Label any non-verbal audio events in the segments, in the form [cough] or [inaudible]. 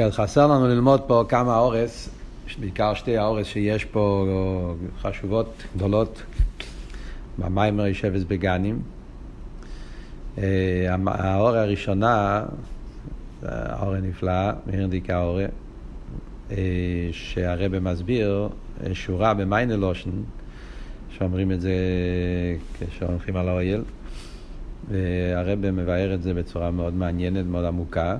כן, חסר לנו ללמוד פה כמה הערות, בעיקר שתי ההערות שיש פה חשובות, גדולות, במאמר היושבת בגנים. אה, ההערה הראשונה, הערה נפלאה, מהרדיקה הערה, אה, שהרבי מסביר אה, שורה במענה לשון, שאומרים את זה כשהולכים על האוהל, והרבי מבאר את זה בצורה מאוד מעניינת, מאוד עמוקה.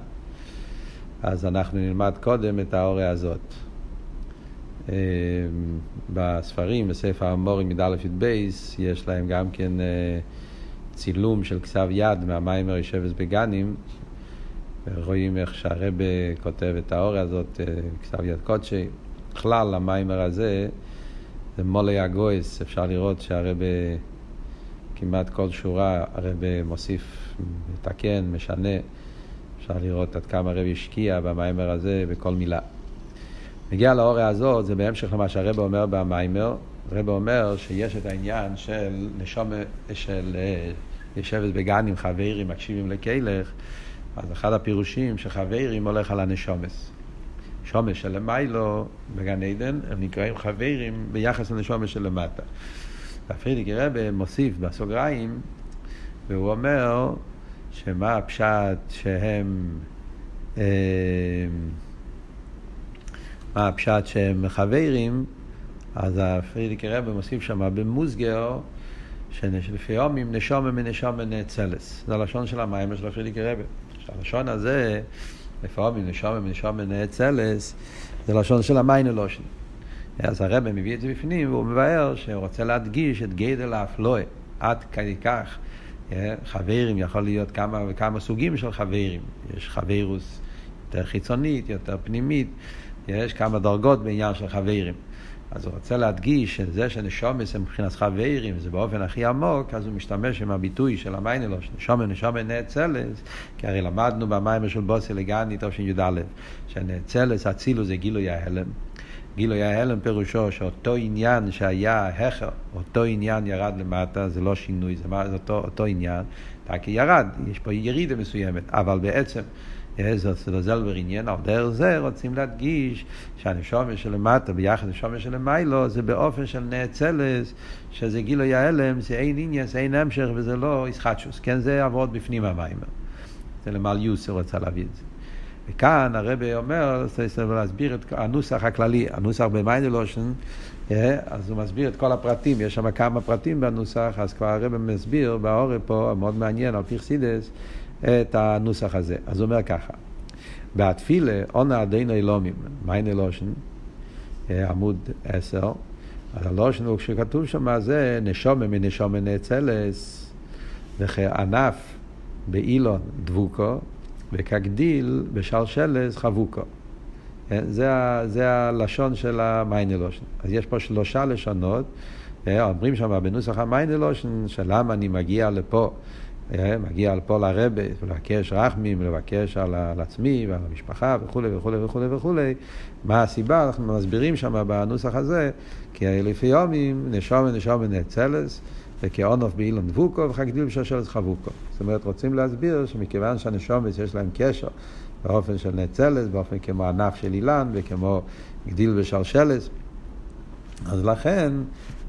אז אנחנו נלמד קודם את האוריה הזאת. אה, בספרים, בספר המורים י"א י"ב, יש להם גם כן אה, צילום של כתב יד מהמיימר יושבס בגנים. רואים איך שהרבה כותב את האוריה הזאת, אה, כתב יד קודשי. בכלל, המיימר הזה זה מולי הגויס, אפשר לראות שהרבה כמעט כל שורה, הרבה מוסיף, מתקן, משנה. אפשר לראות עד כמה הרב השקיע במיימר הזה בכל מילה. נגיע לאוריה הזאת, זה בהמשך למה שהרב אומר במיימר. הרב אומר שיש את העניין של נשום, של אה, יושבת בגן עם חברים, מקשיבים לקלך, אז אחד הפירושים שחברים הולך על הנשומס. שומש של למיילו בגן עדן, הם נקראים חברים ביחס לנשומש של למטה. וה פריערדיקער רבי מוסיף בסוגריים, והוא אומר שמה הפשט שהם... אה, מה הפשט שהם חברים, אז ה פריערדיקער רבי מוסיף שם במוסגר, שלפי היותם נשמה מנשמה נאצלת. זה הלשון של המאמר של ה פריערדיקער רבי. הלשון הזה, לפי היותם נשמה מנשמה נאצלת, זה לשון של המענה לשון. אז הרבי מביא את זה בפנים, והוא מבאר שהוא רוצה להדגיש את גדל האפלואה, עד כדי כך. אה, חברים יכול להיות כמה וכמה סוגים של חברים. יש חברוס יותר חיצונית, יותר פנימית, יש כמה דרגות בעניין של חברים. אז הוא רוצה להדגיש שזה שנשומס הם מבחינת חברים, זה באופן הכי עמוק, אז הוא משתמש עם הביטוי של המיינלוש, נשומה נשומה נאצלס, כי הרי למדנו במים של בוסי לגני, תשי"א, שנאצלס, אצילו זה גילוי ההלם. גילוי ההלם פירושו שאותו עניין שהיה הכר, אותו עניין ירד למטה, זה לא שינוי, זה, מה, זה אותו, אותו עניין, רק ירד, יש פה ירידה מסוימת, אבל בעצם זה זלבר עניין, על דרך זה רוצים להדגיש שהנשומה שלמטה ביחד לנשומה שלמיילו זה באופן של נאצלס, שזה גילוי ההלם, זה אין עניין, זה אין המשך וזה לא ישחטשוס, כן זה עבוד בפנים המים. זה למעל יוסר רוצה להביא את זה. וכאן הרבי אומר, צריך להסביר את הנוסח הכללי, הנוסח במיינלושן, אה, אז הוא מסביר את כל הפרטים, יש שם כמה פרטים בנוסח, אז כבר הרבי מסביר בעורף פה, מאוד מעניין, על פיכסידס, את הנוסח הזה. אז הוא אומר ככה, בתפילה, עונה עדינו אילומים, מיינלושן, אה, עמוד עשר, אז הלושן הוא כשכתוב שם זה נשומה מנשומה נאצלס, וכענף באילן דבוקה, וכגדיל בשלשלת חבוקה. כן? זה, זה הלשון של המענה לשון. אז יש פה שלושה לשונות, אה, אומרים שם בנוסח המענה לשון, שלמה אני מגיע לפה, אה, מגיע לפה לרבי, לבקש רחמים, לבקש על, על עצמי ועל המשפחה וכולי וכולי וכולי וכולי. מה הסיבה? אנחנו מסבירים שם בנוסח הזה, כי לפי היותם נשמה מנשמה נאצלת. וכאונוף באילון דבוקו וחגדיל בשושלת חבוקו. זאת אומרת, רוצים להסביר שמכיוון שהנשומץ יש להם קשר באופן של נצלס, באופן כמו ענף של אילן וכמו גדיל בשלשלת, אז לכן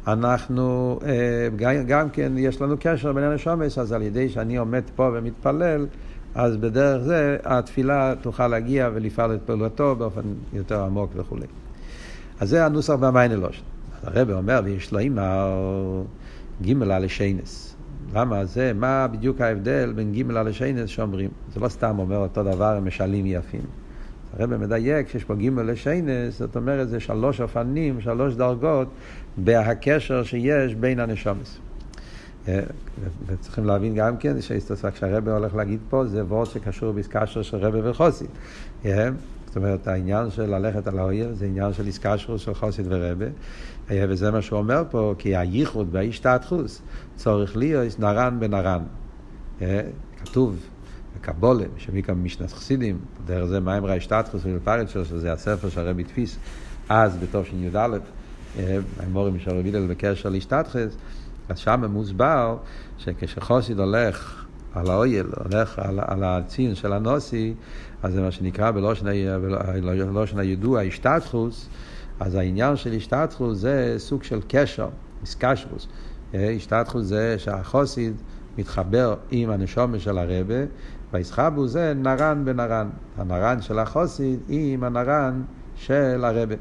אנחנו, אה, גם, כן יש לנו קשר בין הנשומץ, אז על ידי שאני עומד פה ומתפלל, אז בדרך זה התפילה תוכל להגיע ולפעול את פעולתו באופן יותר עמוק וכולי. אז זה הנוסח במיינלוש. הרב אומר, ויש לו אימר... גימל על השיינס. למה זה, מה בדיוק ההבדל בין גימל על השיינס שאומרים? זה לא סתם אומר אותו דבר, הם משלים יפים. הרב מדייק שיש פה גימל לשיינס, זאת אומרת זה שלוש אופנים, שלוש דרגות בהקשר שיש בין הנשומס. אה, וצריכים להבין גם כן, כשהרבא הולך להגיד פה, זה וורד שקשור באסקשר של רבא וחוסי. אה, זאת אומרת, העניין של ללכת על האויל זה עניין של איסקשרוס של חוסית ורבה, אה, וזה מה שהוא אומר פה, כי הייחוד בהשתתחוס צורך להיות נרן בנרן. אה, כתוב בקבולה, שמיקה משנת חסידים, דרך זה מים ראה השתתחוס ולפרצ'ר, שזה הספר שהרבי תפיס אז בתש"א, מימורים של רבי הלל בקשר להשתתחוס, אז שם מוסבר שכשחוסיד הולך על האויל, הולך על, הצין של הנוסי, אז זה מה שנקרא בלושן הידוע השתתחוס, אז העניין של השתתחוס זה סוג של קשר, איסקשרוס. השתתחוס זה שהחוסיד מתחבר עם הנשומה של הרבה, והיסחבו זה נרן בנרן. הנרן של החוסיד עם הנרן של הרבה.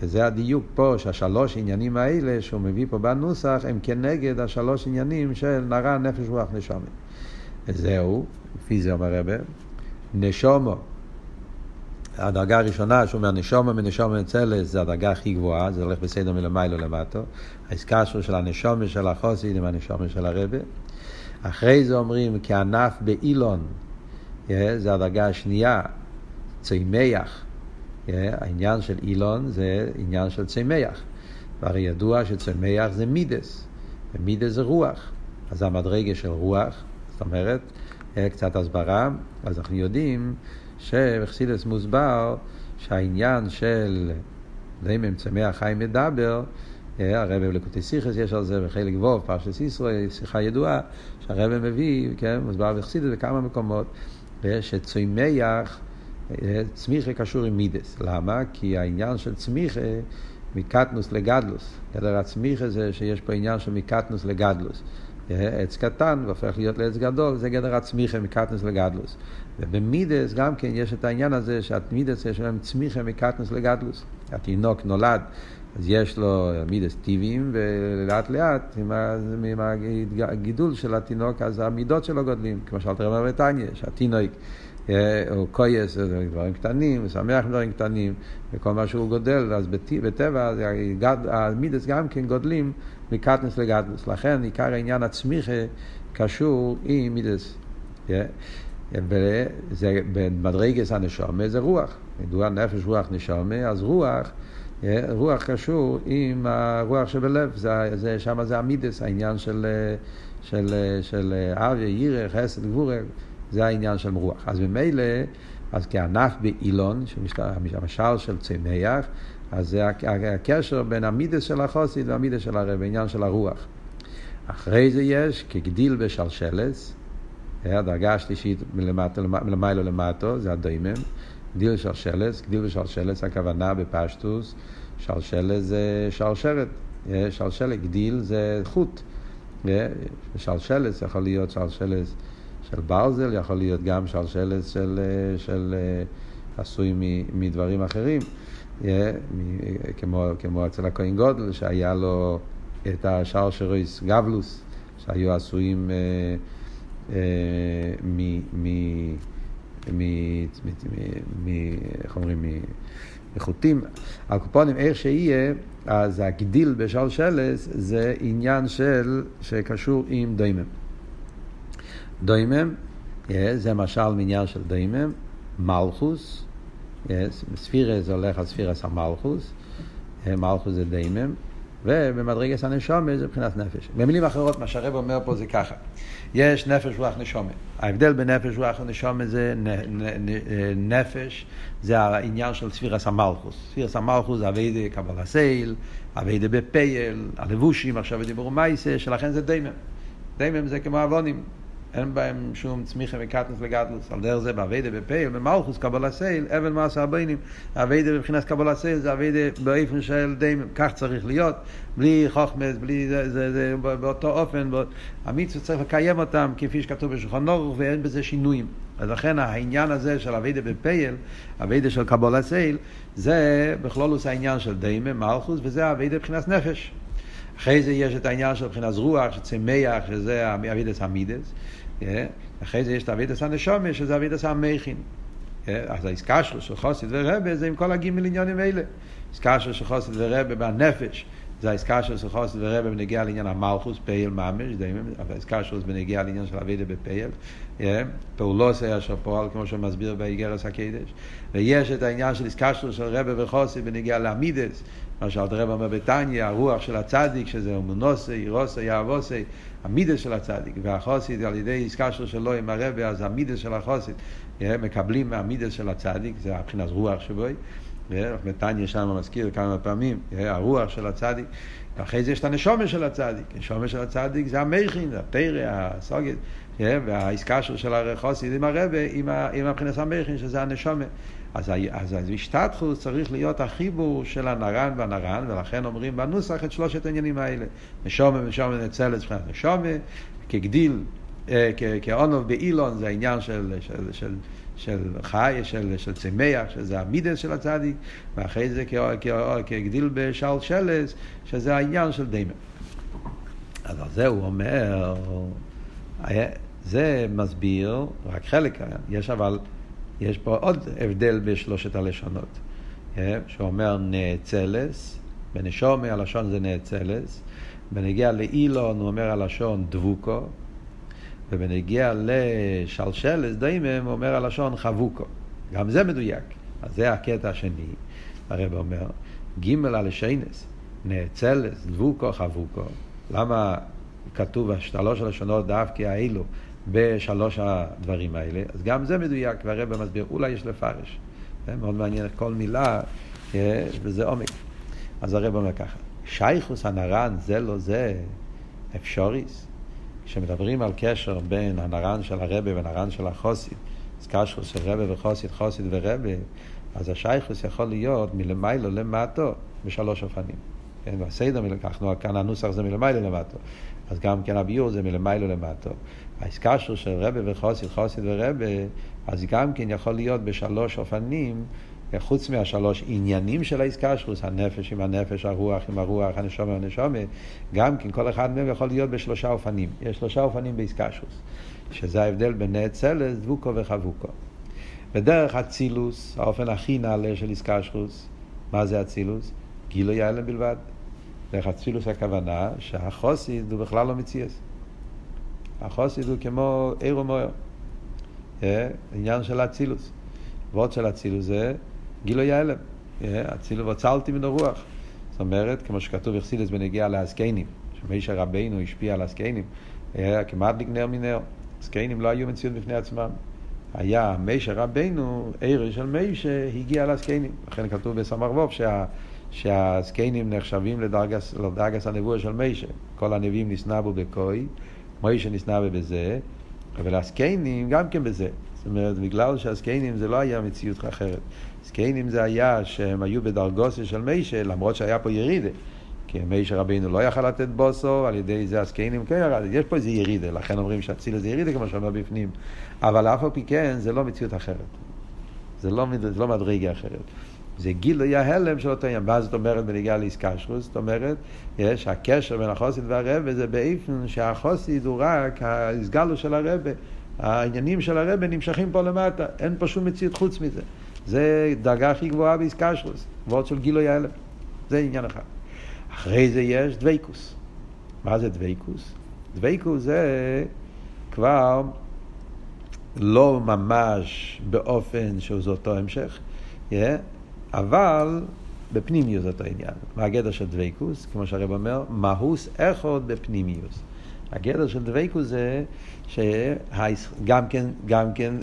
וזה הדיוק פה, שהשלוש עניינים האלה שהוא מביא פה בנוסח, הם כנגד השלוש עניינים של נרן, נפש, רוח, נשומה. וזהו, לפי זה אומר הרבה, נשומו, הדרגה הראשונה שהוא אומר נשומו מנשומו מצלס, זה הדרגה הכי גבוהה, זה הולך בסדר מלמיילו למטו. העסקה של הנשומו של החוסית עם הנשומו של הרבה. אחרי זה אומרים כענף באילון, זה הדרגה השנייה, צמח. העניין של אילון זה עניין של צמח. והרי ידוע שצמח זה מידס, ומידס זה רוח. אז המדרגה של רוח, זאת אומרת, קצת הסברה, אז אנחנו יודעים שבחסידס מוסבר שהעניין של דמם צמח חיים מדבר, הרב בלקוטי סיכס יש על זה בחלק ווב, פרשת ישראל, שיחה ידועה, שהרב מביא, כן, מוסבר בחסידס בכמה מקומות, שצמח, צמיחה קשור עם מידס. למה? כי העניין של צמיחה מקטנוס לגדלוס. גדר הצמיחה זה שיש פה עניין של מקטנוס לגדלוס. עץ קטן והופך להיות לעץ גדול, זה גדר הצמיחה מקטנוס לגדלוס. ובמידס גם כן יש את העניין הזה שהמידס יש להם צמיחה מקטנוס לגדלוס. התינוק נולד, אז יש לו מידס טבעיים, ולאט לאט עם, הגידול של התינוק, אז המידות שלו גודלים. כמו שאלת רבי בריטניה, שהתינוק הוא כויס, דברים קטנים, ושמח דברים קטנים, וכל מה שהוא גודל, אז בטבע המידס גם כן גודלים מקטנס לגדלוס. לכן עיקר העניין הצמיחה קשור עם מידס. וזה במדרגס הנשומה זה רוח. ידוע נפש רוח נשומה, אז רוח, רוח קשור עם הרוח שבלב, זה, זה, שם זה המידס, העניין של, של, של אביה, ירא, חסד, גבורה, זה העניין של רוח. אז ממילא, אז כענף באילון, המשל של צמח, אז זה הקשר בין המידס של החוסית והמידס של הרב, העניין של הרוח. אחרי זה יש כגדיל בשלשלס, הדרגה השלישית מלמיילו למטו, זה הדוימם, גדיל שלשלס, גדיל בשלשלס, הכוונה בפשטוס, שלשלס זה שלשרת, שלשלת, גדיל זה חוט, שלשלס יכול להיות שלשלס של ברזל, יכול להיות גם שלשלס של, של עשוי מדברים אחרים. כמו, כמו אצל הכהן גודל, שהיה לו את השאר שרויס גבלוס, שהיו עשויים אה, אה, מ... מ... מ... מ... איך? מחוטים. הקופונים, איך שיהיה, אז הגדיל בשלשלס זה עניין של, שקשור עם דיימם. דיימם, זה משל מעניין של דיימם, מלכוס, ספירה זה הולך על ספירס המלכוס, מלכוס זה דיימם, ובמדרגס הנשומה זה מבחינת נפש. במילים אחרות, מה שהרב אומר פה זה ככה, יש נפש רוח נשומה. ההבדל בין נפש רוח ונשומה זה נפש, זה העניין של ספירת המלכות. ספירת המלכות זה עבודה קבלת עול, עבודה בפועל, הלבושים, מחשבה דיבור מעשה, שלכן זה דומם. דומם זה כמו אבנים. אין בהם שום צמיחה מקטנות לגדלות. על דרך זה בעבודה בפועל, במלכות קבלת עול, אבן מעשה הביינים. עבודה מבחינת קבלת עול זה עבודה באופן של דומם. כך צריך להיות, בלי חוכמות, בלי זה, זה, זה באותו אופן. בא... המצווה צריך לקיים אותם כפי שכתוב בשולחן ערוך ואין בזה שינויים. אז לכן העניין הזה של עבודה בפועל, עבודה של קבלת עול, זה בכללות העניין של דומם, מלכות, וזה עבודה מבחינת נפש. אחרי זה יש את העניין של מבחינת רוח, שצמח, שזה עבודת המידות. אחרי זה יש את עבודת הנשמה, שזה עבודת המוחין. אז ההתקשרות של חסיד ורבי זה עם כל הגימל עניינים האלה. התקשרות של חסיד ורבי בנפש, זה ההתקשרות של חסיד ורבי בנוגע לעניין המלכות, פועל ממש, העסקה שלו בנגיע לעניין של אבידה בפייל. פעולוס היה אשר פועל, כמו שמסביר באיגרס הקדש. ויש את העניין של עסקה שלו של רבה וחוסית בנגיע לעמידס. מה שאלתר אומר בתניא, הרוח של הצדיק, שזה אומנוסי, אירוסי, יאבוסי, המידס של הצדיק, והחוסית על ידי עסקה שלו עם הרבה, אז המידס של החוסית מקבלים מהמידס של הצדיק, זה הבחינת רוח שבוי, מתניה שם מזכיר כמה פעמים, הרוח של הצדיק, ואחרי זה יש את הנשומה של הצדיק, הנשומה של הצדיק זה המכין, הפרא, הסוגת, והעסקה של הרחוסית עם הרבה, עם הבחינת המכין, שזה הנשומה. אז, אז, אז השתתחוס צריך להיות החיבור של הנרן והנרן, ולכן אומרים בנוסח את שלושת העניינים האלה. נשומה ונשומה נצלת מבחינת נשומה, כגדיל, אה, כאונוב באילון, זה העניין של, של, של, של חי, של, של צמח, שזה המידס של הצדיק, ואחרי זה כגדיל בשאול שלס, שזה העניין של דיימר. אז על זה הוא אומר, זה מסביר רק חלק, יש אבל יש פה עוד הבדל בשלושת הלשונות. אה, שאומר נאצלס, בנשומי הלשון זה נאצלס, בנגיע לאילון הוא אומר הלשון דבוקו, ובנגיע לשלשלס דיימם הוא אומר הלשון חבוקו. גם זה מדויק. אז זה הקטע השני, הרב אומר, ג' הלשיינס, נאצלס, דבוקו, חבוקו. למה כתוב השלוש הלשונות דווקא האלו? בשלוש הדברים האלה, אז גם זה מדויק, והרבא מסביר, אולי יש לפרש. מאוד מעניין כל מילה, אה, וזה עומק. אז הרב אומר ככה, שייכוס הנרן זה לא זה אפשוריס. כשמדברים על קשר בין הנרן של הרבה והנרן של החוסית, אז קשרוס של רבה וחוסית, חוסית ורבה, אז השייכוס יכול להיות מלמיילו למטו בשלוש אופנים. כן, בסדר, כאן הנוסח זה מלמיילו למטו. אז גם כן הביור זה מלמיילו למטו. האסקשור של רבה וחוסית, חוסית ורבה, אז גם כן יכול להיות בשלוש אופנים, חוץ מהשלוש עניינים של האסקשרוס, הנפש עם הנפש, הרוח עם הרוח, הנשומה עם הנשומה, גם כן כל אחד מהם יכול להיות בשלושה אופנים. יש שלושה אופנים באסקשרוס, שזה ההבדל בין נאצלס, דבוקו וחבוקו. בדרך אצילוס, האופן הכי נעלה של איסקשרוס, מה זה אצילוס? גילוי ההלם בלבד. דרך אצילוס הכוונה שהחוסיד הוא בכלל לא מציאס. החוסיד הוא כמו עיר ומויר. אה, עניין של אצילוס. ועוד של אצילוס זה גילוי ההלם. אה, אצילוס וצלתי מן הרוח. זאת אומרת, כמו שכתוב אכסידס בנגיעה להזקנים, שמישר רבינו השפיע על הזקנים, היה כמעט לגנר מנר. הזקנים לא היו מציאות בפני עצמם. היה מישר רבינו, עיר של מישר, הגיע לזקנים. לכן כתוב בסמר ווב שה... שהזקנים נחשבים לדרגס, לדרגס הנבואה של מישר. כל הנביאים נסנבו בקוי, מוישה נסנבא בזה, אבל הזקנים גם כן בזה. זאת אומרת, בגלל שהזקנים זה לא היה מציאות אחרת. זקנים זה היה שהם היו בדרגוסה של מישה, למרות שהיה פה ירידה. כי מישה רבינו לא יכל לתת בוסו, על ידי זה הזקנים כן ירד. יש פה איזה ירידה, לכן אומרים שאציל זה ירידה, כמו שאומר בפנים. אבל אף על פי כן, זה לא מציאות אחרת. זה לא, זה לא מדרגה אחרת. זה גילוי ההלם של אותו עניין. מה זאת אומרת בנגיעה לאיסקשרוס? זאת אומרת, יש הקשר בין החוסית והרבה זה באיפן שהחוסית הוא רק הסגלו של הרבה. העניינים של הרבה נמשכים פה למטה, אין פה שום מציאות חוץ מזה. זה דרגה הכי גבוהה באיסקשרוס, ועוד של גילוי ההלם. זה עניין אחד. אחרי זה יש דביקות. מה זה דביקות? דביקות זה כבר לא ממש באופן שזה אותו המשך, yeah, אבל בפנימיות אותו עניין. מה הגדר של דביקות? כמו שהרבי אומר, מהות אחת בפנימיות. הגדר של דביקות זה שגם כן, גם כן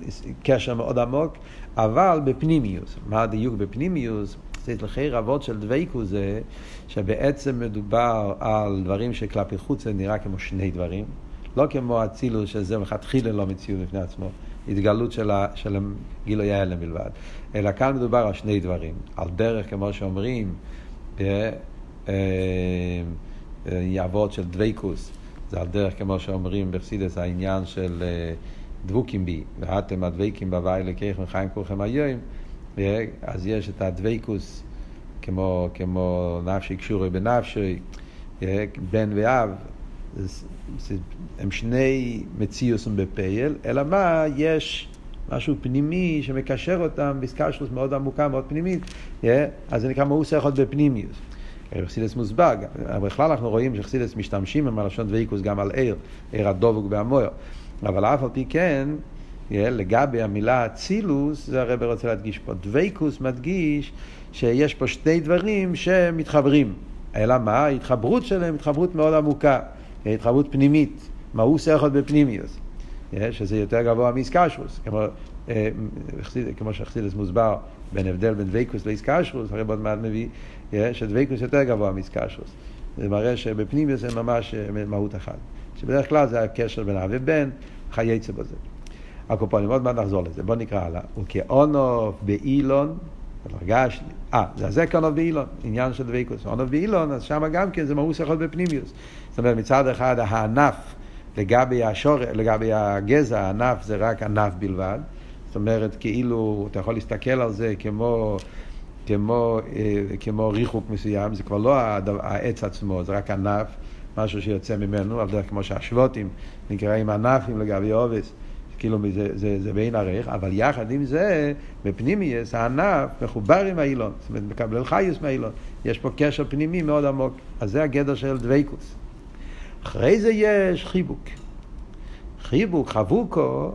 קשר מאוד עמוק, אבל בפנימיוס. מה הדיוק בפנימיוס? לכי רבות של דבייקוס זה שבעצם מדובר על דברים שכלפי חוץ זה נראה כמו שני דברים. לא כמו אצילוס שזה מלכתחילה לא מציאות בפני עצמו. התגלות של, ה, של גילוי ההלם בלבד. אלא כאן מדובר על שני דברים. על דרך, כמו שאומרים, אה, אה, אה, יעבוד של דבייקוס. זה על דרך, כמו שאומרים בחסידס, העניין של דבוקים בי, ואתם הדבקים בהוואי לקחם חיים כולכם היום, אז יש את הדבייקוס כמו, כמו נפשי קשורי בנפשי, בן ואב, הם שני מציוסים בפייל, אלא מה, יש משהו פנימי שמקשר אותם בסקשרוס מאוד עמוקה, מאוד פנימית, yeah, אז זה נקרא מאוס אחד בפנימיוס. חסידס אבל בכלל אנחנו רואים שחסידס משתמשים עם הלשון דביקוס גם על עיר, עיר הדבוק והמויר. אבל אף על פי כן, yeah, לגבי המילה אצילוס, זה הרב רוצה להדגיש פה. דביקוס מדגיש שיש פה שני דברים שמתחברים. אלא מה? ההתחברות שלהם התחברות מאוד עמוקה. התחברות פנימית, מאוס אחד בפנימיוס, שזה יותר גבוה מאיסקשוס, כמו אה, כמו שחסידס מוסבר, בין הבדל בין דבקוס לאיסקשרוס, הרי עוד מעט מביא שדבקוס יותר גבוה מאיסקשרוס. זה מראה שבפנים זה ממש מהות אחת. שבדרך כלל זה הקשר בין אב ובן, חייצא בזה. הקופונים, עוד מעט נחזור לזה. בואו נקרא הלאה. וכאונוף באילון, הדרגה. אה, זה הזקר אונוף באילון, עניין של דבקוס. אונוף באילון, אז שם גם כן זה מאוס יכול בפנימיוס. זאת אומרת, מצד אחד הענף לגבי השור, לגבי הגזע, הענף זה רק ענף בלבד. זאת אומרת, כאילו, אתה יכול להסתכל על זה כמו, כמו, אה, כמו ריחוק מסוים, זה כבר לא העץ עצמו, זה רק ענף, משהו שיוצא ממנו, על דרך כמו שהשבוטים נקראים ענפים לגבי עובס. כאילו זה, זה, זה בין ערך, אבל יחד עם זה, בפנימיוס, הענף מחובר עם האילון, זאת אומרת, מקבל חיוס מהאילון. יש פה קשר פנימי מאוד עמוק. אז זה הגדר של דבייקוס. אחרי זה יש חיבוק. חיבוק, חבוקו,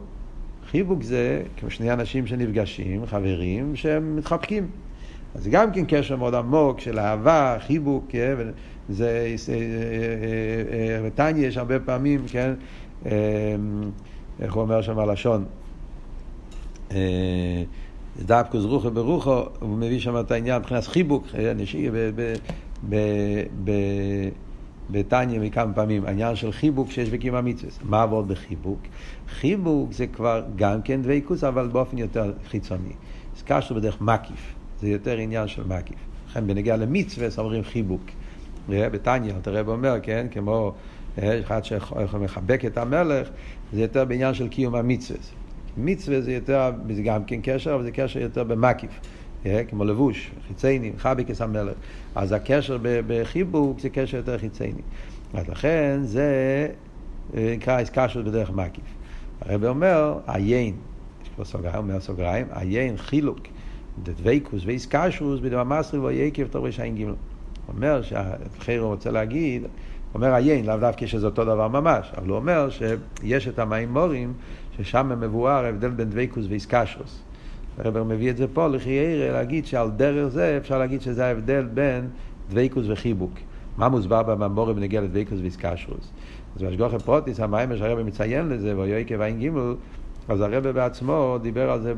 חיבוק זה כמו שני אנשים שנפגשים, חברים, שהם מתחבקים. אז זה גם כן קשר מאוד עמוק של אהבה, חיבוק, כן? זה, בטניה יש הרבה פעמים, כן, איך הוא אומר שם הלשון? דאפקוס רוחו ברוחו, הוא מביא שם את העניין מבחינת חיבוק, בתניא מכמה פעמים, העניין של חיבוק שיש בקיום המצווה. מה עבוד בחיבוק? חיבוק זה כבר גם כן דבקוס, אבל באופן יותר חיצוני. הזכרנו בדרך מקיף, זה יותר עניין של מקיף. לכן בנגיע למצווה אומרים חיבוק. בתניא, רב אומר, כן, כמו אחד שיכול לחבק את המלך, זה יותר בעניין של קיום המצווה. מצווה זה יותר, זה גם כן קשר, אבל זה קשר יותר במקיף. כמו לבוש, חיצייני, חביקס המלך. אז הקשר בחיבוק זה קשר יותר חיצייני. אז לכן זה אה, נקרא איסקשוס בדרך מקיף. הרב אומר, עיין, יש פה סוגריים, אומר סוגריים, עיין חילוק, דדוויקוס ואיסקשוס בדמאסרי ויקב תורש עין גימל. אומר שהחיר רוצה להגיד, אומר עיין, לאו דווקא שזה אותו דבר ממש, אבל הוא אומר שיש את המימורים ששם מבואר ההבדל בין דוויקוס ואיסקשוס. הרבר מביא את זה פה, לחיירה, להגיד שעל דרך זה אפשר להגיד שזה ההבדל בין דביקות וחיבוק. מה מוסבר במאמרים בנוגע לדביקות והתקשרות? אז בהשגחה פרטית, המאמר שהרבי מציין לזה, והיה עקב עין גימל, אז הרבי בעצמו דיבר על זה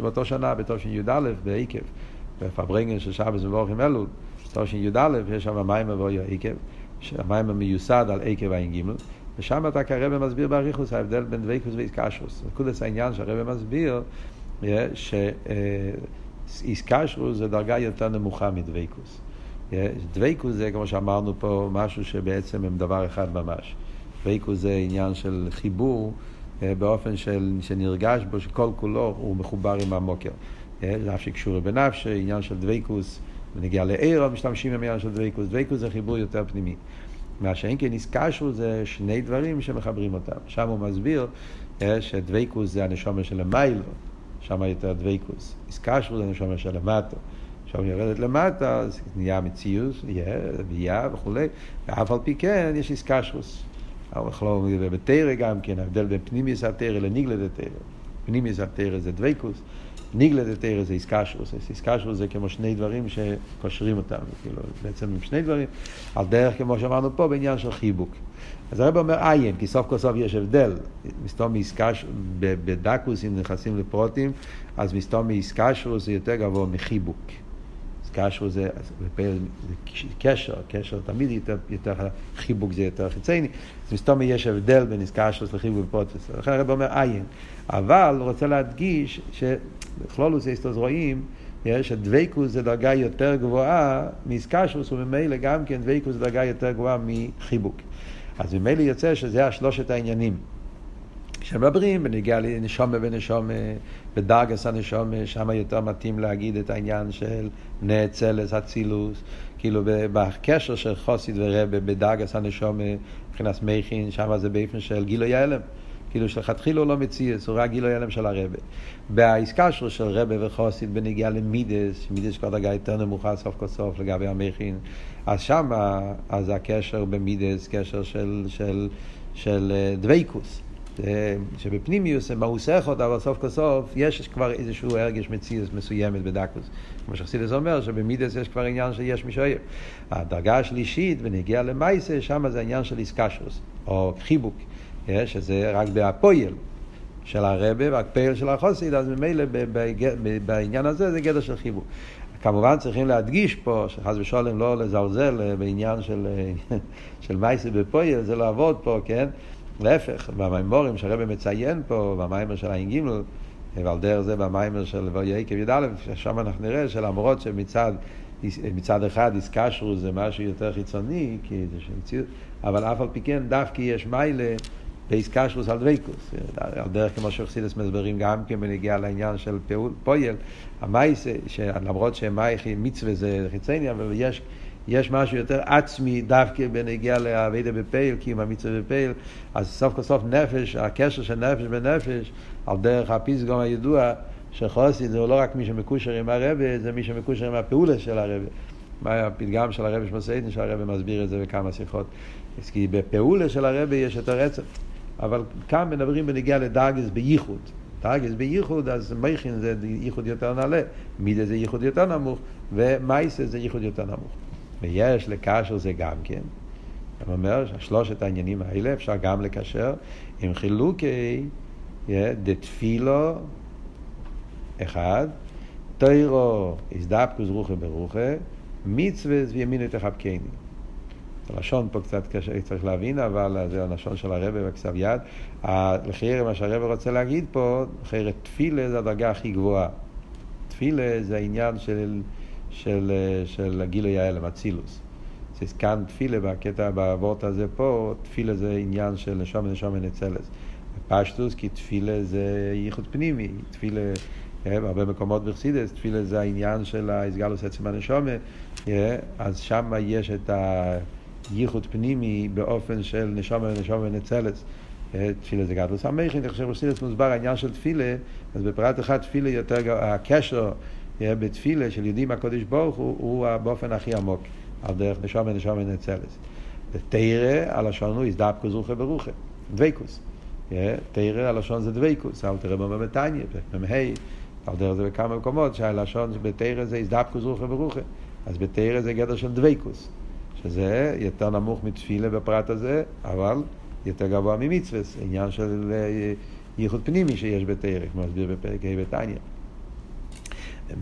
באותו שנה, בתשי"א, בעקב, בפברנגן של שבת מברכים אלול, תשי"א, יש שם מאמר והיה עקב, שהמאמר מיוסד על עקב עין גימל, ושם אכן הרבי מסביר באריכות ההבדל בין דביקות והתקשרות. נקודת העניין שהרבי מסביר, שאיסקשרוס זה דרגה יותר נמוכה מדוויקוס. דוויקוס זה, כמו שאמרנו פה, משהו שבעצם הם דבר אחד ממש. דוויקוס זה עניין של חיבור באופן של, שנרגש בו שכל כולו הוא מחובר עם המוקר. זה אף שקשור בנפש, עניין של דוויקוס, ונגיע לעיר, משתמשים בעניין של דוויקוס. דוויקוס זה חיבור יותר פנימי. מה שאין כן איסקשרו זה שני דברים שמחברים אותם. שם הוא מסביר שדוויקוס זה הנשומה של המיילו. שם יותר דבקוס. איסקשרו זה נשומר של למטה. עכשיו יורדת למטה, אז נהיה מציאות, ביה וכולי, ואף על פי כן יש איסקשרוס. בתרא גם כן, ההבדל בין פנימיוס התרא לניגלד התרא. פנימיוס התרא זה דבקוס, ניגלד התרא זה איסקשרוס. איסקשרוס זה כמו שני דברים שקושרים אותם, כאילו, בעצם שני דברים, על דרך כמו שאמרנו פה, בעניין של חיבוק. אז הרב אומר עיין, כי סוף כל סוף יש הבדל. מסתום מעסקש, בדקוס, אם נכנסים לפרוטים, אז מסתום מעסקשרוס זה יותר גבוה מחיבוק. קשרו זה, זה קשר, קשר תמיד יותר, יותר חיבוק זה יותר חיצייני, אז מסתום יש הבדל בין איסקשרוס לחיבוק ופרוטס, לכן הרב אומר עיין, אבל הוא רוצה להדגיש שבכלולוס איסטוס רואים שדוויקוס זה דרגה יותר גבוהה מאיסקשרוס וממילא גם כן דוויקוס זה דרגה יותר גבוהה מחיבוק. אז ממילא יוצא שזה השלושת העניינים. כשמדברים בנגיעה לנשומה ונשומה, בדרגס הנשומה, שם יותר מתאים להגיד את העניין של נאצלס, אצילוס, כאילו בקשר של חוסיד ורבה בדרגס הנשומה, מבחינת מכין, שם זה באופן של גילוי ההלם. כאילו שלכתחילה הוא לא מציאס, הוא רק גילוי הלם של הרבה. בעסקה שלו של רבה וחוסיד בנגיעה למידס, מידס כבר דרגה יותר נמוכה סוף כל סוף לגבי המכין, אז שם, אז הקשר במידס, קשר של, של, של אה, דבייקוס. שבפנימיוס הם מאוסכות, אבל סוף כל סוף יש כבר איזשהו הרגש מציאות מסוימת בדקוס. כמו שחסידס אומר, שבמידס יש כבר עניין שיש משויב. הדרגה השלישית, ונגיע למייסה, שם זה העניין של איסקשוס, או חיבוק. שזה רק בהפויל. של הרבה והפייל של החוסיד, אז ממילא בעניין הזה זה גדר של חיבור. כמובן צריכים להדגיש פה, שחס ושלום לא לזלזל בעניין של, [laughs] של מעשה בפועל, זה לעבוד פה, כן? להפך, במאמרים שהרבי מציין פה, במאמר של גימל, ועל דרך זה במאמר של והיה י"א, שם אנחנו נראה שלמרות שמצד מצד אחד איסקשרו זה משהו יותר חיצוני, כי זה אבל אף על פי כן דווקא יש מעלה בהתקשרות על דביקות. על דרך כמו שחסידות מסבירה גם כן בנוגע לעניין של פעול, פועל, המייס, למרות שמייכי מצווה זה חיצוני, אבל יש... יש משהו יותר עצמי דווקא בנגיע לאבידה בפייל, קיום המצווה בפייל, אז סוף כל סוף נפש, הקשר של נפש בנפש, על דרך הפסגום הידוע, שחוסי זה לא רק מי שמקושר עם הרבה, זה מי שמקושר עם הפעולה של הרבה. מה הפתגם של הרבה שמסעידן, שהרבה מסביר את זה בכמה שיחות. כי בפעולה של הרבה יש יותר רצף. אבל כאן מדברים בנגיע לדאגס בייחוד. דאגס בייחוד, אז מייכין זה ייחוד יותר נעלה, מידה זה ייחוד יותר נמוך, ומייסה זה ייחוד יותר נמוך. ויש לקשר זה גם כן. אני אומר ששלושת העניינים האלה אפשר גם לקשר עם חילוקי דתפילו אחד, תוירו איזדפקוס רוחה ברוחה, מצווה וימינו תחבקני. הלשון פה קצת קשה, צריך להבין, אבל זה הלשון של הרבה בכסף יד. לחייר מה שהרבה רוצה להגיד פה, לחייר תפילה זה הדרגה הכי גבוהה. תפילה זה העניין של, של, של הגילוי ההלם, אצילוס. זה כאן תפילה, בקטע, באבות הזה פה, תפילה זה עניין של נשום ונשום ונצלס. פשטוס, כי תפילה זה ייחוד פנימי, תפילה... בהרבה מקומות בחסידס, תפילה זה העניין של האסגלוס עצם הנשומה, אז שם יש את הייחוד פנימי באופן של נשומה ונשומה ונצלס. תפילה זה גדלוס המכין, חושב שבחסידס מוסבר העניין של תפילה, אז בפרט אחד תפילה יותר, הקשר בתפילה של יודעים הקודש ברוך הוא, הוא באופן הכי עמוק, על דרך נשומה ונשומה ונצלס. ותרא, הלשון הוא איזדפקוס רוחה ברוחה, דוויקוס. תרא, הלשון זה דוויקוס, אל תראה במה בתניא, מ"ה. על דרך זה בכמה מקומות, שהלשון בתרא זה איזדפקוס רוחה ורוחה. אז בתרא זה גדר של דוויקוס, שזה יותר נמוך מתפילה בפרט הזה, אבל יותר גבוה ממצווה, עניין של אה, ייחוד פנימי שיש בתרא, כמו הסביר בפרק ה' בתניא.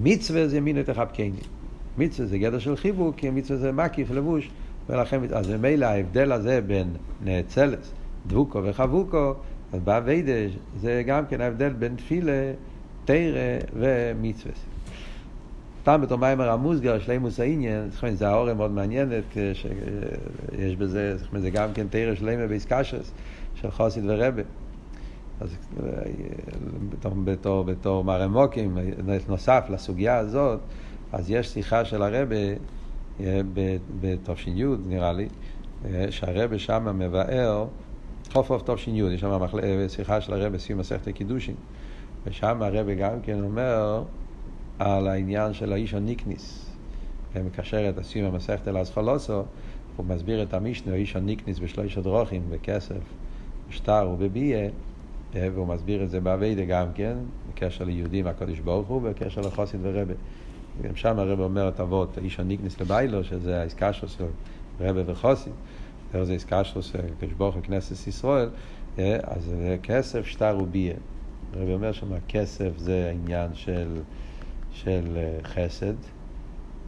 מצווה זה מין יותר חבקני. מצווה זה גדר של חיבוק, כי מצווה זה מקיף, לבוש, ולכן, אז ממילא ההבדל הזה בין נאצלס, דבוקו וחבוקו, אז באביידה זה גם כן ההבדל בין תפילה תרא ומצווה. פעם בתור מיימר המוסגר, שלימוס העניין, זה האורם מאוד מעניינת, יש בזה, זה גם כן תרא שלמה באיסקשרס, של חוסיד ורבה. אז בתור, בתור, בתור מרמוקים, נוסף לסוגיה הזאת, אז יש שיחה של הרבה בתש"י, נראה לי, שהרבה שם מבאר, חוף חוף תש"י, יש שם שיחה של הרבה בסיום מסכת הקידושין. ושם הרב גם כן אומר על העניין של האיש הניקניס. ומקשר את הסיום המסכת אל אסכולוסו, הוא מסביר את המשנה, האיש הניקניס בשלוש הדרוכים, בכסף, בשטר ובביה, והוא מסביר את זה באביידה גם כן, בקשר ליהודים הקדוש ברוך הוא, בקשר לחוסין ורבה. גם שם הרב אומר את אבות, האיש הניקניס לביילו, שזה העסקה שלו של רבה וחוסין. זה עסקה שלו של הקדוש ברוך הוא כנסת ישראל, אז כסף, שטר וביה. הרב אומר שם, כסף זה עניין של, של אה, חסד,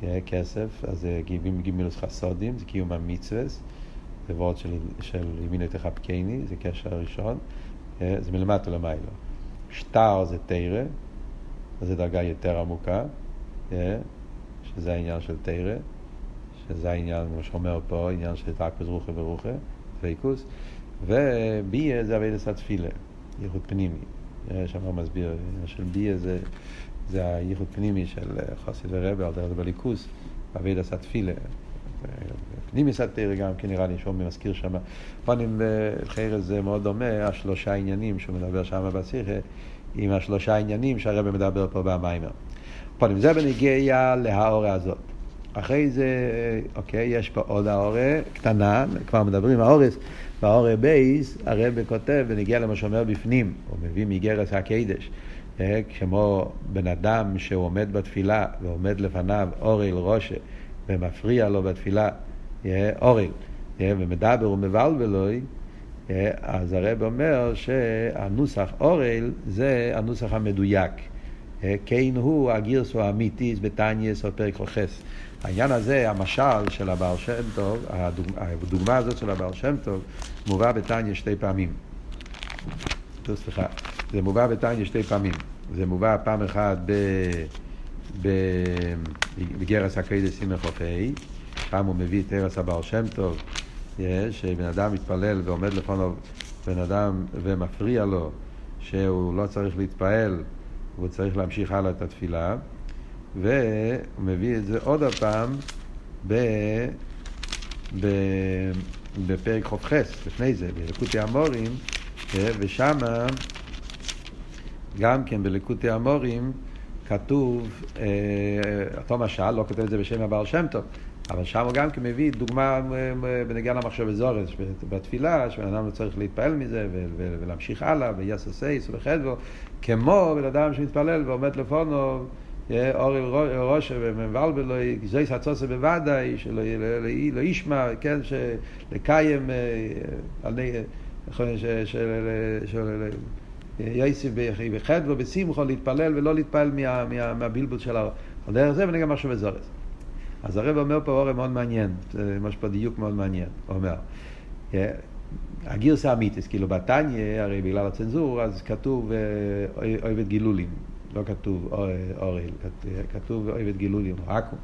אה, כסף, אז זה גימילוס חסודים, זה קיום המצווה, זה וורד של, של ימינו תחבקני, זה קשר הראשון, אה, זה מלמטה למיילו. שטר זה תרא, זו דרגה יותר עמוקה, שזה העניין של תרא, שזה העניין, כמו שאומר פה, עניין של תקוס רוחה ורוחה, דבקוס, וביה זה אבידס התפילה, ייחוד פנימי. שם מסביר, של ביה זה, זה הייחוד פנימי של חסיד ורבי, על זה בליכוס, אביד עשה תפילה. פנימי סתר גם כן נראה לי שהוא מזכיר שם. פונים בחרס זה מאוד דומה, השלושה עניינים שהוא מדבר שם בשיחה, עם השלושה עניינים שהרבי מדבר פה במאמר. פונים, זה בנוגע להערה הזאת. אחרי זה, אוקיי, יש פה עוד הערה קטנה, כבר מדברים, הערות, בהערה בית, הרבי כותב, בנוגע למה שאומר בפנים, הוא מביא מאגרת הקודש, אה, כמו בן אדם שהוא עומד בתפילה ועומד לפניו ערל רשע ומפריע לו בתפילה, אה, ערל, אה, ומדבר ומבלבלו, אז הרב אומר שהנוסח אורל זה הנוסח המדויק. כן הוא הגירסו האמיתיס בתניאס או פרק חוכס. העניין הזה, המשל של הבעל שם טוב, הדוגמה הזאת של הבעל שם טוב, מובא בתניא שתי פעמים. סליחה, זה מובא בתניא שתי פעמים. זה מובא פעם אחת. בגרס הקיידס סימך אופי, פעם הוא מביא את ארץ הבעל שם טוב, שבן אדם מתפלל ועומד לפניו בן אדם ומפריע לו שהוא לא צריך להתפעל והוא צריך להמשיך הלאה את התפילה, והוא מביא את זה עוד הפעם ב... ב... בפרק ח"ח, לפני זה, בלקוטי המורים, ושמה, גם כן בלקוטי המורים, כתוב, אה, אותו משל, לא כותב את זה בשם הבעל שם טוב, אבל שם הוא גם כן מביא דוגמה אה, בנגיעה למחשב אזורס, בתפילה, שבן אדם לא צריך להתפעל מזה ולהמשיך הלאה, ויאסר סייס ובחדבו, כמו בן אדם שמתפלל ועומד לפונו, אורי ראש ומבלבל זויס הצוסה בוודאי, שלא לא ישמע, כן, שלקיים, יויסף בחדבו, בשמחו, להתפלל ולא להתפעל מהבלבול של האור. על דרך זה ונגיד משהו בזורס. אז הרב אומר פה אורם מאוד מעניין, ממש פה דיוק מאוד מעניין, הוא אומר, הגירסה אמיתיס, כאילו בתניא, הרי בגלל הצנזור, אז כתוב אוהבת גילולים, לא כתוב אורל, כתוב אוהבת גילולים, עכו,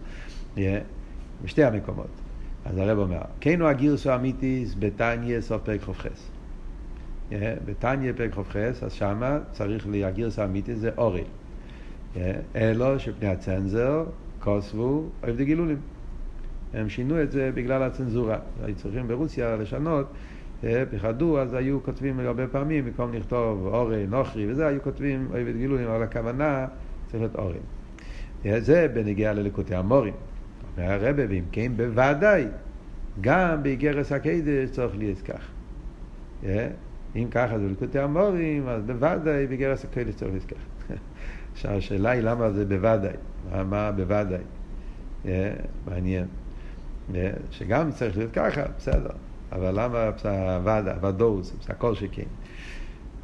בשתי המקומות. אז הרב אומר, כן הוא הגירסה אמיתיס בתניא סוף פרק ח"ח. בתניא פרק ח"ח, אז שמה צריך להגירסה אמיתיס זה אורל. אלו שפני הצנזר כוסבו אוהב גילולים. הם שינו את זה בגלל הצנזורה. היו צריכים ברוסיה לשנות, פחדו, אז היו כותבים הרבה פעמים, במקום לכתוב אורי, נוכרי וזה, היו כותבים אוהב גילולים, אבל הכוונה צריך להיות אורי. זה בנגיעה ללקוטי המורים. אומר הרבה, ואם כן, בוודאי, גם באיגרס הקדש צריך להיות כך. אם ככה זה בלקוטי המורים, אז בוודאי באיגרס הקדש צריך כך. עכשיו השאלה היא למה זה בוודאי. מה בוודאי. מעניין. שגם צריך להיות ככה, בסדר. אבל למה הוודא, ודאוס, הכל שכן.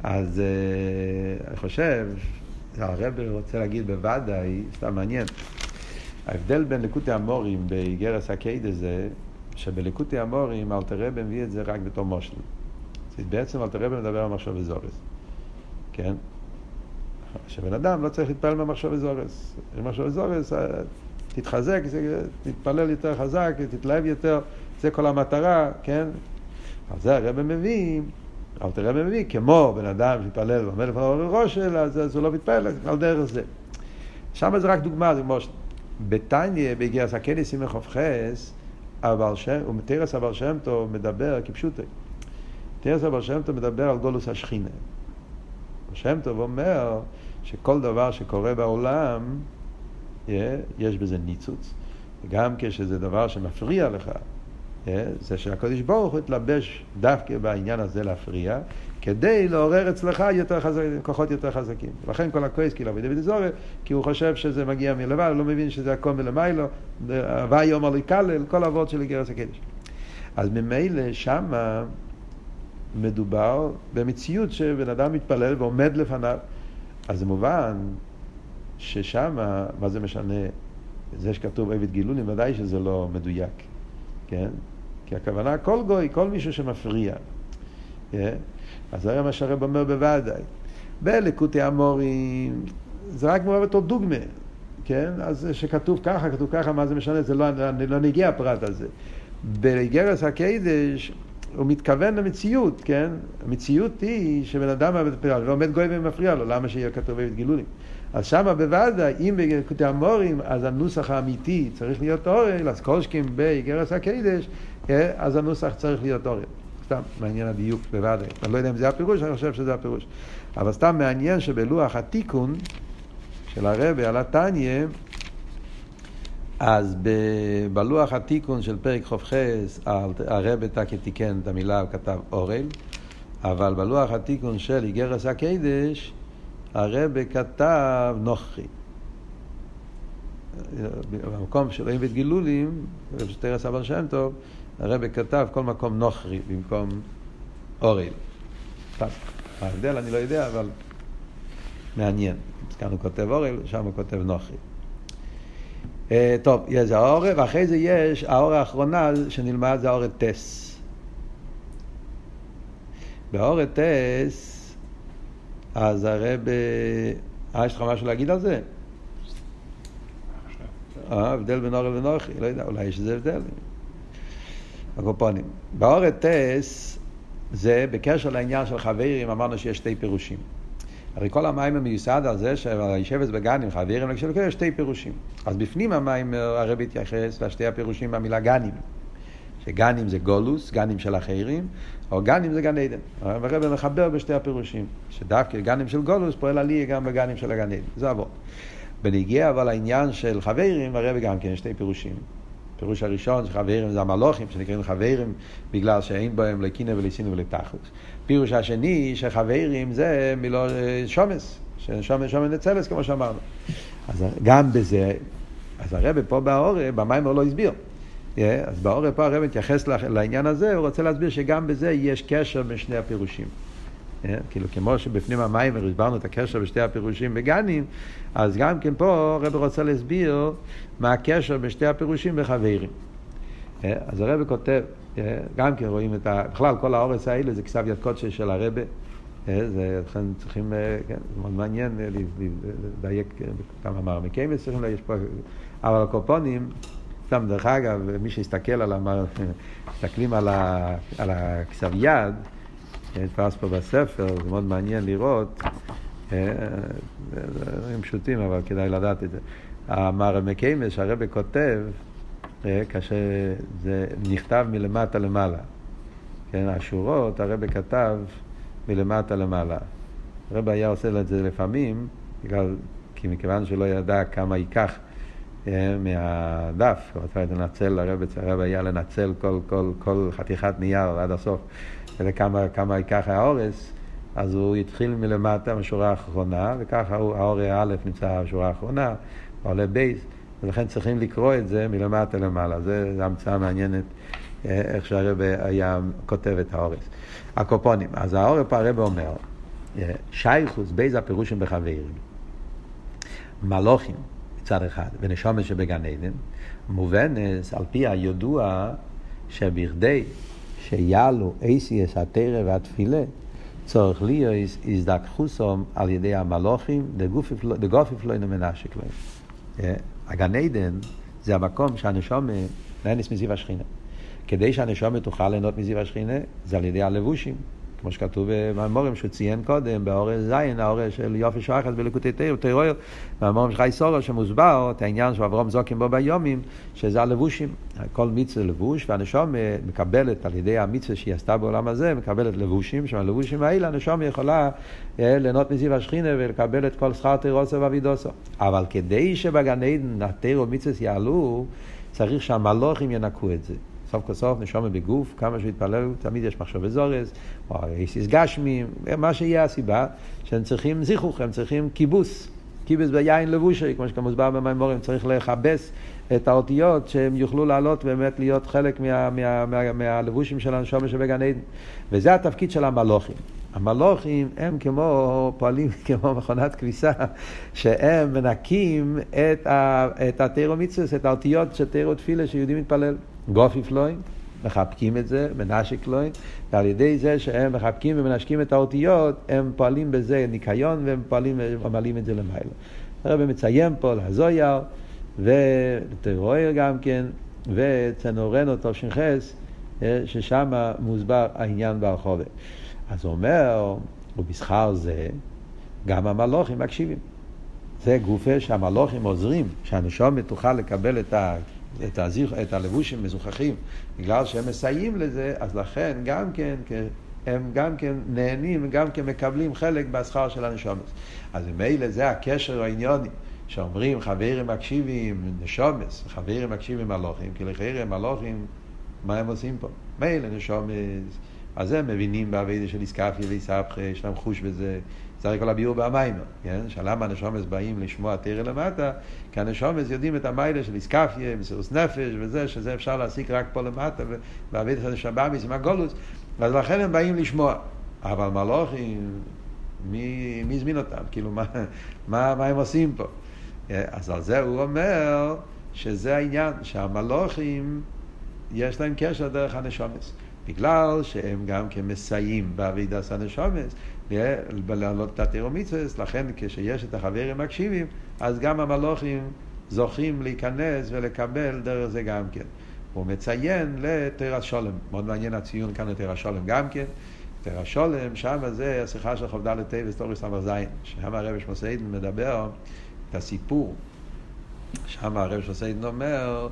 אז אני חושב, הרב רוצה להגיד בוודאי, סתם מעניין. ההבדל בין לקוטי המורים באיגרס הקיידה זה, שבלקוטי המורים אלתר רבי מביא את זה רק בתור מושל. בעצם אלתר רבי מדבר על מחשב וזורס. כן? שבן אדם לא צריך להתפלל מהמחשב אזורס. במחשב אזורס תתחזק, תתפלל יותר חזק, תתלהב יותר, זה כל המטרה, כן? אז זה הרב מביא, אל תראה מביא, כמו בן אדם שמתפלל ועומד לפניו בראשל, אז, הוא לא מתפלל, על דרך זה. שם זה רק דוגמה, זה כמו בתניא, בגרס הכנס עם הבעל שם, ומתרס הבעל שם טוב מדבר כפשוטו. תרס הבעל שם טוב מדבר על גולוס השכינה. שם טוב אומר שכל דבר שקורה בעולם, יש בזה ניצוץ. גם כשזה דבר שמפריע לך, זה שהקדוש ברוך הוא התלבש דווקא בעניין הזה להפריע, כדי לעורר אצלך יותר חזק, כוחות יותר חזקים. לכן כל הכועס כאילו אבי דוד זורר, כי הוא חושב שזה מגיע מלבד, הוא לא מבין שזה הכל מלמיילו, הוואי יאמר לי כלל, כל אבות של גרס הקדש. אז ממילא שמה מדובר במציאות שבן אדם מתפלל ועומד לפניו. אז זה מובן ששם, מה זה משנה? זה שכתוב עבד גילונים, ודאי שזה לא מדויק, כן? כי הכוונה כל גוי, כל מישהו שמפריע. כן? אז זה מה שהרב אומר בוודאי. בלקוטי המורים, זה רק מורה בתור דוגמה, כן? אז שכתוב ככה, כתוב ככה, מה זה משנה? זה לא, לא נגיע הפרט הזה. בגרס הקדש, הוא מתכוון למציאות, כן? המציאות היא שבן אדם ועומד גוי ומפריע לו, למה שיהיה כתוב בית גילולים? אז שמה בוודאי, אם בקוטי המורים, אז הנוסח האמיתי צריך להיות אורל, אז קושקים באיגרס הקדש, אה, אז הנוסח צריך להיות אורל. סתם, מעניין הדיוק בוודאי. אני לא יודע אם זה הפירוש, אני חושב שזה הפירוש. אבל סתם מעניין שבלוח התיקון של הרבי על התניא, אז בלוח התיקון של פרק ח"ח, הרב תקי תיקן את המילה, הוא כתב אורל, אבל בלוח התיקון של איגרס הקדש, הרב כתב נוכרי. במקום של אוהב את גילולים, רב שטרס אבר שם טוב, הרב כתב כל מקום נוכרי במקום אורל. ההבדל אני לא יודע, אבל מעניין. כאן הוא כותב אורל, שם הוא כותב נוחי. Uh, טוב, יש האורה, ואחרי זה יש האורה האחרונה שנלמד זה האורה טס. באורה טס, אז הרב... אה, יש לך משהו להגיד על זה? אה, הבדל בין אורל ונוחי, לא יודע, אולי יש איזה הבדל. הקופונים. באורה טס זה בקשר לעניין של חברים, אמרנו שיש שתי פירושים. הרי כל המים מיוסד על זה שהישבץ בגנים, חברים, יש שתי פירושים. אז בפנים המים הרבי התייחס לשתי הפירושים במילה גנים. שגנים זה גולוס, גנים של אחרים, או גנים זה גן עדן. הרבי מחבר בשתי הפירושים, שדווקא גנים של גולוס פועל עלי גם בגנים של הגן עדן. זה עבור. בנגיע אבל העניין של חברים, הרבי גם כן שתי פירושים. הפירוש הראשון שחברים זה המלוכים, שנקראים חברים בגלל שאין בהם לקינא ולסינו ולתכלס. פירוש השני שחברים זה מילו שומס, שומס שומס נצלס כמו שאמרנו. אז גם בזה, אז הרב פה באורם, במים לא הסביר. Yeah, אז באורם פה הרב מתייחס לעניין הזה, הוא רוצה להסביר שגם בזה יש קשר בין שני הפירושים. Yeah, כאילו כמו שבפנים המים הסברנו את הקשר בשתי הפירושים בגנים, אז גם כן פה הרב רוצה להסביר מה הקשר בשתי הפירושים בחברים. Yeah, אז הרב כותב, גם כן רואים את ה... בכלל, כל האורס האלה זה כסב יד קודשי של הרבה. זה, לכן צריכים, כן, זה מאוד מעניין לדייק כמה מאמרים צריכים, יש פה, אבל הקופונים, סתם דרך אגב, מי שיסתכל על, המר... [laughs] מסתכלים על, ה... הכסב יד, נתפס פה בספר, זה מאוד מעניין לראות, דברים פשוטים, אבל כדאי לדעת את זה. המאמר מקיימס שהרבה כותב, כאשר זה נכתב מלמטה למעלה. כן, השורות, הרב כתב מלמטה למעלה. הרב היה עושה את זה לפעמים, בגלל, כי מכיוון שלא ידע כמה ייקח אה, מהדף, הוא רצה לנצל, הרב, היה לנצל כל, כל, כל חתיכת נייר עד הסוף, וכמה כמה ייקח האורס, אז הוא התחיל מלמטה בשורה האחרונה, וככה האורס א' נמצא בשורה האחרונה, עולה בייס. ולכן צריכים לקרוא את זה מלמטה למעלה. זו המצאה מעניינת אה, איך שהרבא היה כותב את האורס. הקופונים. אז האורף הרבא אומר, אה, שייכוס בייז הפירושים בחברים. מלוכים מצד אחד, ונשומת שבגן עדן, מובנס על פי הידוע שבכדי שיעלו אייסיאס התרא והתפילה, צורך להיות הזדכחוסום על ידי המלוכים דגופי פלוינו מנשק להם. הגן עדן זה המקום שהנשום נהנס מזיו השכינה. כדי שהנשום תוכל ליהנות מזיו השכינה, זה על ידי הלבושים. כמו שכתוב בממורים שהוא ציין קודם, באורש זין, האורש של יופי שוחד בלקוטי טרויר, בממורים של חייסורו שמוסבר את העניין של אברום זוקים בו ביומים, שזה הלבושים. כל מצווה לבוש, והנשום מקבלת על ידי המצווה שהיא עשתה בעולם הזה, מקבלת לבושים, שהלבושים האלה הנשום יכולה אה, ליהנות מזיו השכינה ולקבל את כל שכר תירוסו ואבידוסו. אבל כדי שבגן עדן התירו מצווה יעלו, צריך שהמלוכים ינקו את זה. סוף כל סוף נשום בגוף, כמה שהוא יתפלל, תמיד יש מחשב וזורז, או איסיס גשמים, מה שיהיה הסיבה, שהם צריכים זיכוך, הם צריכים כיבוס, כיבוס ביין לבושי, כמו שכמוסבר במימורים, צריך לכבס את האותיות שהם יוכלו לעלות באמת להיות חלק מה, מה, מה, מהלבושים של הנשום שבגן עדן. וזה התפקיד של המלוכים. המלוכים הם כמו, פועלים [laughs] כמו מכונת כביסה, שהם מנקים את, את התירו את האותיות של תירו תפילה שיהודים מתפלל. גופי פלוין, מחבקים את זה, מנשק לוין, ועל ידי זה שהם מחבקים ומנשקים את האותיות, הם פועלים בזה ניקיון והם פועלים ומעלים את זה למעלה. הרב מציין פה להזויר ולטרויר גם כן, וצנורנו תש"ח, ששם מוסבר העניין ברחובה. אז הוא אומר, ובשכר זה, גם המלוכים מקשיבים. זה גופה שהמלוכים עוזרים, שהנשום תוכל לקבל את ה... את, הזיך, את הלבושים מזוכחים, בגלל שהם מסייעים לזה, אז לכן גם כן, הם גם כן נהנים, גם כן מקבלים חלק בשכר של הנשומס. אז ממילא זה הקשר העניוני, שאומרים חברים מקשיבים נשומס, חברים מקשיבים מלוכים, כי לחברים מלוכים, מה הם עושים פה? מילא נשומס, אז הם מבינים בעבידה של איסקפיה ואיסבכה, יש להם חוש בזה. זה הרי כל הביאור במיימר, כן? שלמה הנשומס באים לשמוע תרא למטה? כי הנשומס יודעים את המיילה של איסקפיה, מסירוס נפש וזה, שזה אפשר להסיק רק פה למטה, ובעבידת של שבאמיס עם הגולוס. אז לכן הם באים לשמוע. אבל מלוכים, מי, מי הזמין אותם? כאילו, מה, מה, מה הם עושים פה? אז על זה הוא אומר שזה העניין, שהמלוכים, יש להם קשר דרך הנשומס. בגלל שהם גם כמסייעים בעבידת הנשומס, להעלות את התירומיצוס, לכן כשיש את החברים מקשיבים, אז גם המלוכים זוכים להיכנס ולקבל דרך זה גם כן. הוא מציין לתרס שולם. מאוד מעניין הציון כאן לתרס שולם גם כן. תרס שולם, שם זה השיחה של ח"ד טייבס תוריס ס"ז, שם הרב שמוסיידן מדבר את הסיפור. שם הרב שמוסיידן אומר,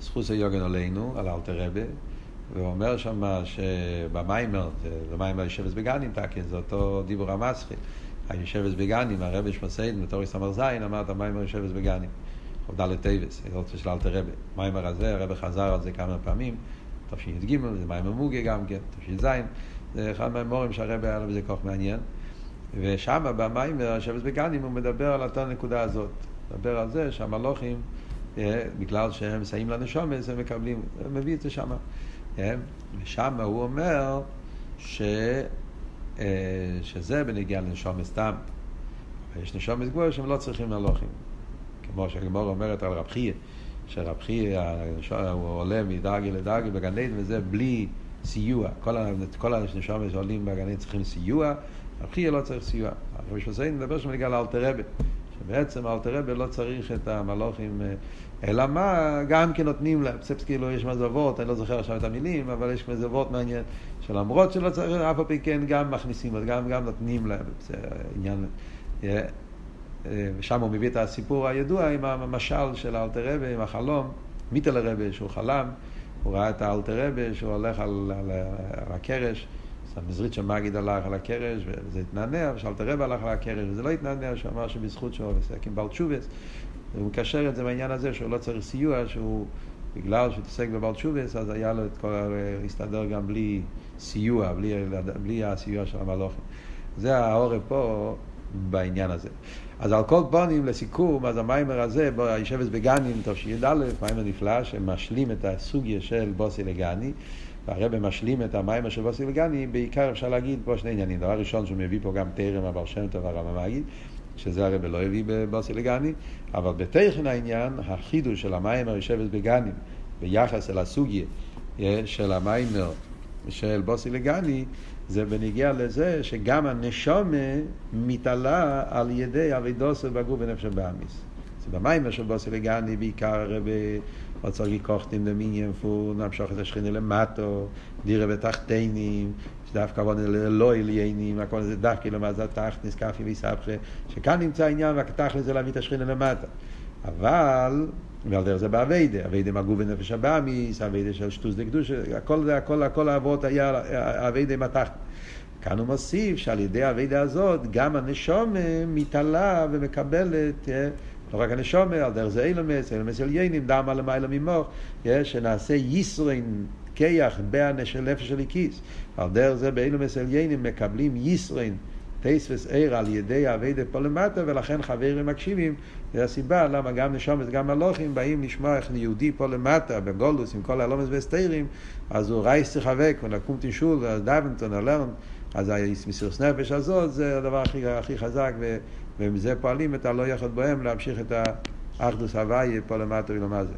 זכוס היוגן עלינו, על אלתר רבה, ואומר שם שבמיימר, במיימר יושבס בגנים תקין, זה אותו דיבור המצחי. היושבס בגנים, הרב שמוסיידן בתוריס ס"ז אמר את המיימר יושבס בגנים. ח"ד טייבס, היות של אלתר רבה. מיימר הזה, הרב חזר על זה כמה פעמים, תשי"ג, זה מיימר מוגה גם כן, תש"ז, זה אחד מהמורים שהרבה היה לו בזה כוח מעניין. ושם במיימר, שבס בגנים, הוא מדבר על אותה נקודה הזאת. מדבר על זה שהמלוכים, אה, בגלל שהם מסייעים לנשומס, הם מקבלים, מביא את זה שם. אה, ושם הוא אומר ש... אה, שזה בנגיעה לנשומס סתם. יש נשומס גבוהה שהם לא צריכים מלוכים. כמו שהגמור אומרת על רב חייא, שרב חייא הוא עולה מדרגי לדרגי בגן עדן וזה בלי סיוע. כל, הנשומות שעולים בגן עדן צריכים סיוע, רב חייא לא צריך סיוע. הרב שפוסיין מדבר שם נגיע לאלתר רבי, האלתר רבי לא צריך את המלוכים, אה, אלא מה, גם כן נותנים להם, בסדר כאילו יש מזוות, אני לא זוכר עכשיו את המילים, אבל יש מזוות מעניין, שלמרות שלא צריך, אף על פי כן גם מכניסים, גם, גם נותנים להם, זה עניין... אה, ושם הוא מביא את הסיפור הידוע עם המשל של האלתר רבי, עם החלום, מיטל רבי שהוא חלם, הוא ראה את האלתר רבי שהוא הולך על, על, על הקרש, המזרית של מגיד הלך על הקרש וזה התנענע, ושאלתר רבי הלך על הקרש וזה לא התנענע, שהוא אמר שבזכות שהוא עוסק עם בלצ'ובס, הוא מקשר את זה בעניין הזה שהוא לא צריך סיוע, שהוא בגלל שהוא התעסק בבלצ'ובס, אז היה לו את כל, להסתדר גם בלי סיוע, בלי, בלי הסיוע של המלוכים. זה האורב פה בעניין הזה. אז על כל פונים, לסיכום, אז המיימר הזה, בו הישבס בגנים, תשי"א, מיימר נפלא, שמשלים את הסוגיה של בוסי לגני, והרבא משלים את המיימר של בוסי לגני, בעיקר אפשר להגיד פה שני עניינים. דבר ראשון, שהוא מביא פה גם תרם הבר שם טוב הרמב"ם מגיד, שזה הרבא לא הביא בבוסי לגני, אבל בתכן העניין, החידוש של המיימר ישבס בגנים, ביחס אל הסוגיה אה, של המיימר של בוסי לגני, זה בניגיע לזה שגם הנשומה מתעלה על ידי אבידוסו בגוף ונפש הבאמיס. זה במים של בוסי לגני בעיקר רוצה לקוחתים דמיניאן פו נמשוך את השכינה למטו, דירה בתחתינים, שדווקא בוא ללא עליינים, הכל זה דווקא למעזה תחתניס, כפי ויסבכה, שכאן נמצא העניין והתכלס זה להביא את השכינה למטה. אבל, ועל דרך זה באביידה, אביידה מגו ונפש הבאמיס, אביידה של שטוס דקדוש, הכל זה, הכל, הכל האבות היה אביידה מתחת. כאן הוא מוסיף שעל ידי אביידה הזאת גם הנשום מתעלה ומקבלת, לא רק הנשום, על דרך זה אילמס, אילמס עליינים, על למעלה ממוח, אה, שנעשה ישרין כיח בנפש של הכיס. על דרך זה באילמס עליינים מקבלים ישרין טייספס עיר על ידי אביידה פה למטה, ולכן חברים מקשיבים. זו הסיבה למה גם נשומת וגם מלוכים באים לשמוע איך יהודי פה למטה, בגולוס, עם כל הלומס והסתירים, אז הוא רייס תחבק, ונקום תשול, ודאבנטון, אלרן, אז המסירות נפש הזאת זה הדבר הכי, הכי חזק, ומזה פועלים את הלא יכול בהם להמשיך את האחדוס הוויה פה למטה ולמה זה.